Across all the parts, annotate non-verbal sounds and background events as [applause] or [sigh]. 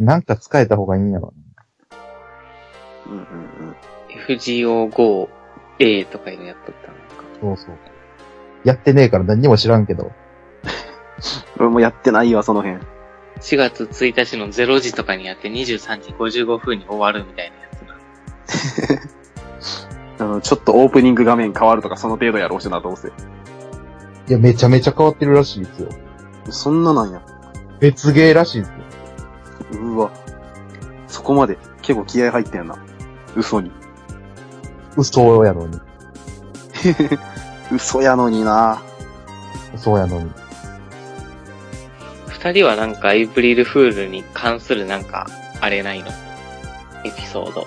なんか使えた方がいいんやろ。うんうんうん。FGO5A とかいうのやっとったのか。そうそう。やってねえから何にも知らんけど。俺もやってないわ、その辺。4月1日の0時とかにやって23時55分に終わるみたいなやつな。[laughs] あの、ちょっとオープニング画面変わるとかその程度やろうしな、どうせ。いや、めちゃめちゃ変わってるらしいですよ。そんななんや。別ゲーらしいですよ。うわ。そこまで結構気合入ってんな。嘘に。嘘やのに。[laughs] 嘘やのにな。嘘やのに。二人はなんかエイプリルフールに関するなんか、あれないの？エピソード。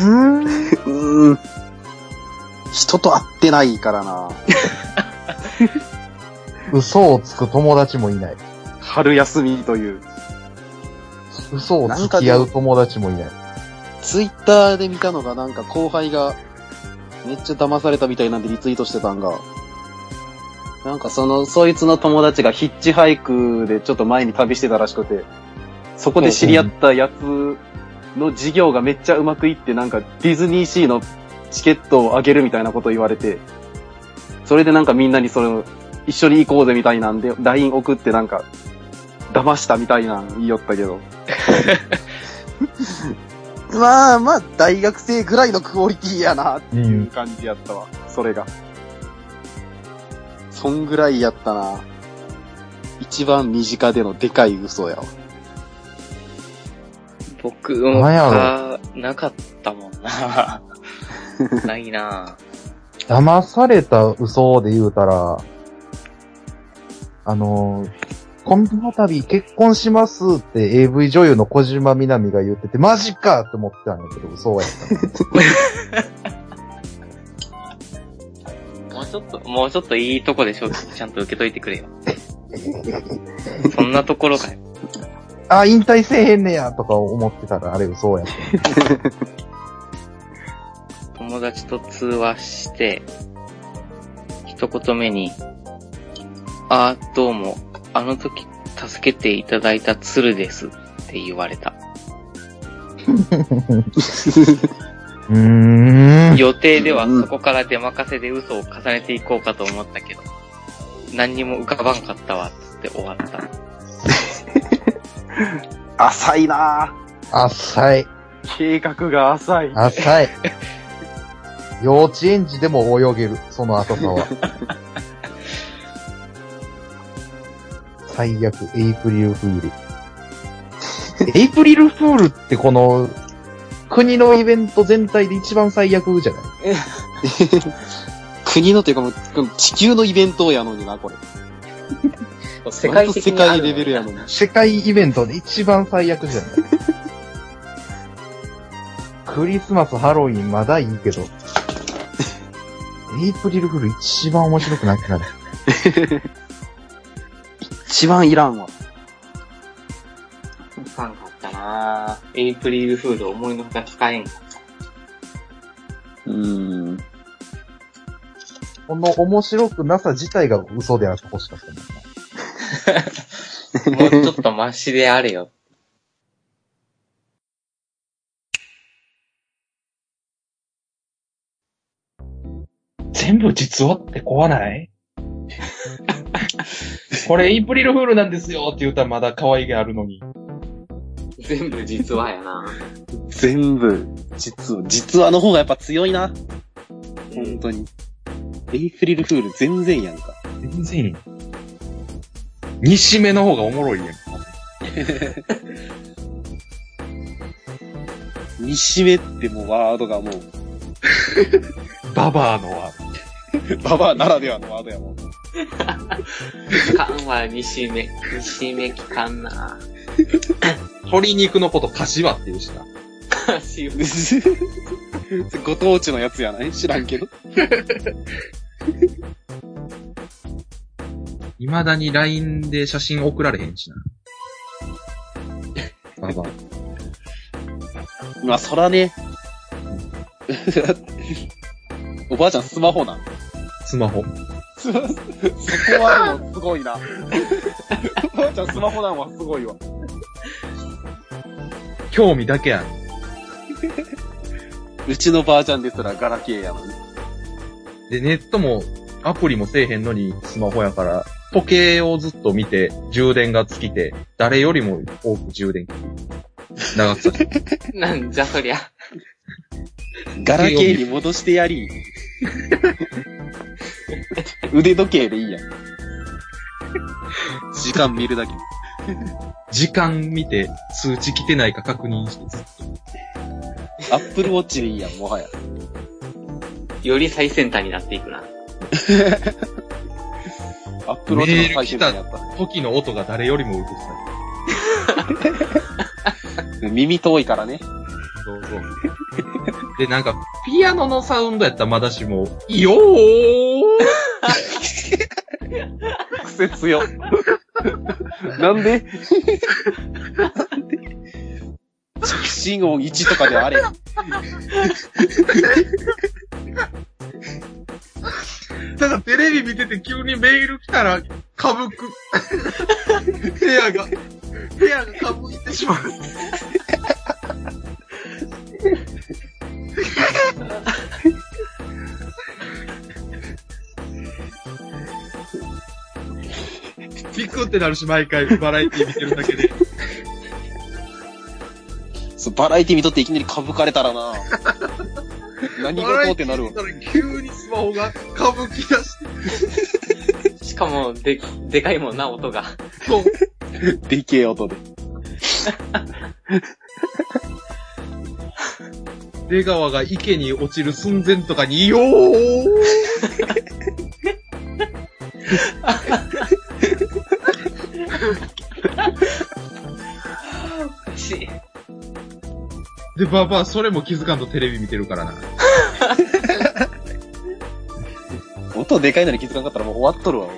うーん。人と会ってないからな。[laughs] 嘘をつく友達もいない。春休みという。嘘をつき合う友達もいない。ツイッターで見たのがなんか後輩がめっちゃ騙されたみたいなんでリツイートしてたんが、なんかその、そいつの友達がヒッチハイクでちょっと前に旅してたらしくて、そこで知り合ったやつの事業がめっちゃうまくいってなんかディズニーシーのチケットをあげるみたいなこと言われて、それでなんかみんなにその、一緒に行こうぜみたいなんで、LINE 送ってなんか、騙したみたいなん言いよったけど。[laughs] まあまあ、大学生ぐらいのクオリティやなっていう感じやったわ。それが。そんぐらいやったな。一番身近でのでかい嘘やわ。僕もなんやろか、なかったもんな。[laughs] ないな騙された嘘で言うたら、あのー、今度度結婚しますって AV 女優の小島みなみが言ってて、マジかって思ってたんやけど、嘘やった。もうちょっと、もうちょっといいとこでしょ、ちゃんと受けといてくれよ。そんなところかよ。あ、引退せえへんねやとか思ってたら、あれ嘘やった。友達と通話して、一言目に、あー、どうも、あの時助けていただいた鶴ですって言われた。うーん。予定ではうんそこから出任せで嘘を重ねていこうかと思ったけど、何にも浮かばんかったわ、つって終わった。[laughs] 浅いな浅い。計画が浅い。浅い。幼稚園児でも泳げる、その浅さは。[laughs] 最悪、エイプリルフール。エイプリルフールってこの、国のイベント全体で一番最悪じゃない？国のというかもう、地球のイベントやのにな、これ。世界的世界レベルやのに。世界イベントで一番最悪じゃない？クリスマス、ハロウィンまだいいけど、[laughs] エイプリルフール一番面白くなくなる。[laughs] [laughs] 一番いらんわ。使わんかったなぁ。エイプリルフール思いのほか使えんかっうーん。この面白くなさ自体が嘘であってほしかったもんな。た。[laughs] もうちょっとマシであれよ。全部実話って怖ない？[laughs] これエイプリルフールなんですよって言ったらまだ可愛げあるのに。全部実話やな全部、実は、実話の方がやっぱ強いな。本当に。エイプリルフール全然やんか。全然いい。西目の方がおもろいやん。[laughs] 西目ってもうワードがもう、[laughs] ババアのは。ババアならではのワードやもん。かんわ、西目。西目きかんな鶏肉のこと柏って言うしな。ご当地のやつやない？知らんけど。未だに LINE で写真送られへんしな。ババア。まあ、そらね。[laughs] おばあちゃんスマホなん？スマホ。そこはでもすごいな。おばあちゃんスマホなんはすごいわ。興味だけやん。うちのばあちゃんですらガラケーやのに。で、ネットも、アプリもせえへんのにスマホやから、時計をずっと見て、充電が尽きて、誰よりも多く充電器。長くさせて。[laughs] なんじゃそりゃ。ガラケーに戻してやり。[laughs] 腕時計でいいやん。時間見るだけ。時間見て、通知来てないか確認してずっと。アップルウォッチでいいやん、もはや。より最先端になっていくな。[laughs] アップルウォッチの最先端やった。時の音が誰よりもうるさ耳遠いからね。い。そうそう。で、なんか、ピアノのサウンドやったらまだしも、よー癖強。なんで？着信音1とかであれ。ただテレビ見てて急にメール来たら、かぶく。部屋が、部屋がかぶってしまう。ってなるし、毎回バラエティ見てるだけで。そうバラエティ見とっていきなりかぶかれたらな。[laughs] 何事ってなるわ。急にスマホがかぶき出して。しかも、で、でかいもんな、音が。そうでけえ音で。出川が池に落ちる寸前とかに、よーばばあ、それも気づかんとテレビ見てるからな。[laughs] 音でかいのに気づかなかったらもう終わっとるわ、もう。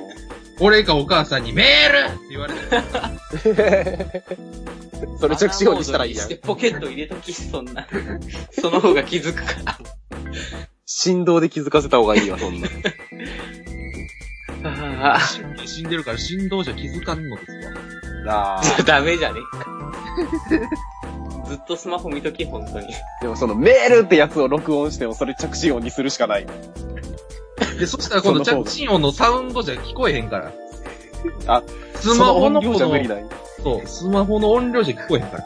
俺かお母さんにメールって言われて。[laughs] それ着信音にしたらいいやんして。ポケット入れとき、そんな。その方が気づくから。振動で気づかせた方がいいわ、そんな。死んでるから振動じゃ気づかんのですわ。ああ、[laughs] ダメじゃねえか。ずっとスマホ見とき、本当に。でもそのメールってやつを録音してもそれ着信音にするしかない。で、そしたら今度その着信音のサウンドじゃ聞こえへんから。あ、スマホのその音量じゃ無理そう、スマホの音量じゃ聞こえへんから。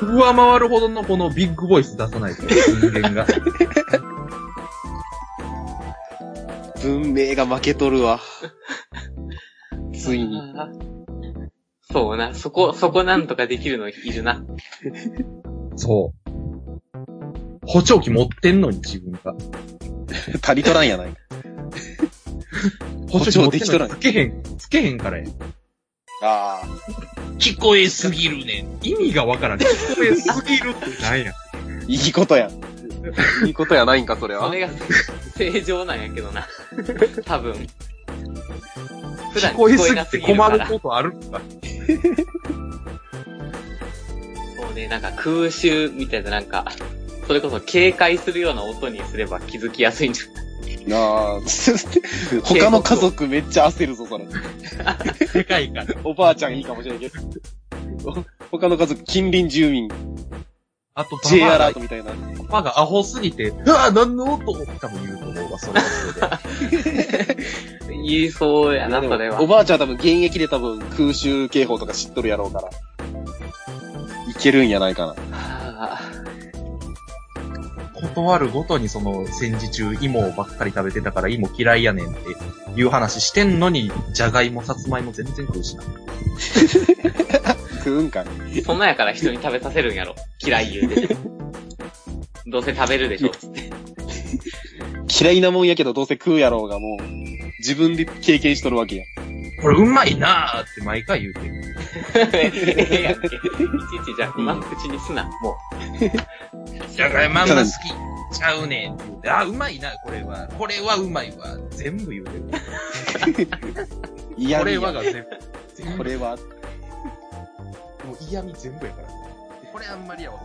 上回るほどのこのビッグボイス出さないと、人間が。[laughs] 文明が負けとるわ。ついに。[laughs] そうな、そこ、そこなんとかできるのいるな。そう。補聴器持ってんのに自分が。足りとらんやない。補聴器持ってんのに補聴できとらんつけへん、つけへんからや。あ聞こえすぎるねん。意味がわからん。聞こえすぎるってなんや。あ、いいことや。いいことやないんか、それは。それが正常なんやけどな。[laughs] 多分。普段聞こえすぎなて困ることあるんか。そうね、なんか空襲みたいななんか、それこそ警戒するような音にすれば気づきやすいんじゃない？なあ、[laughs] 他の家族めっちゃ焦るぞ、それ。でかいから。おばあちゃんいいかもしれんけど。他の家族、近隣住民、あと、J アラートみたいな。パパがアホすぎて、うわぁ、何の音？多分言うと思うわ、それはそれで。[laughs] 言いそうやな、それはお。ばあちゃんは多分現役で多分空襲警報とか知っとるやろうから。いけるんやないかな。は断るごとにその戦時中芋ばっかり食べてたから芋嫌いやねんっていう話してんのに、じゃがいも、さつまいも全然食うしな。[laughs] 食うんかい？あそんなんやから人に食べさせるんやろ。嫌い言うて。どうせ食べるでしょ、つって。嫌いなもんやけどどうせ食うやろうがもう、自分で経験しとるわけや。これうまいなーって毎回言うてる。ええやんけ。いちいちじゃあ、うまく口にすな、もじゃがいもあんま好きちゃうねんって言うて、あ、うまいな、これは。これはうまいわ。全部言うてる。これはが全部。全部これは、もう嫌味全部やから。これあんまりやわ。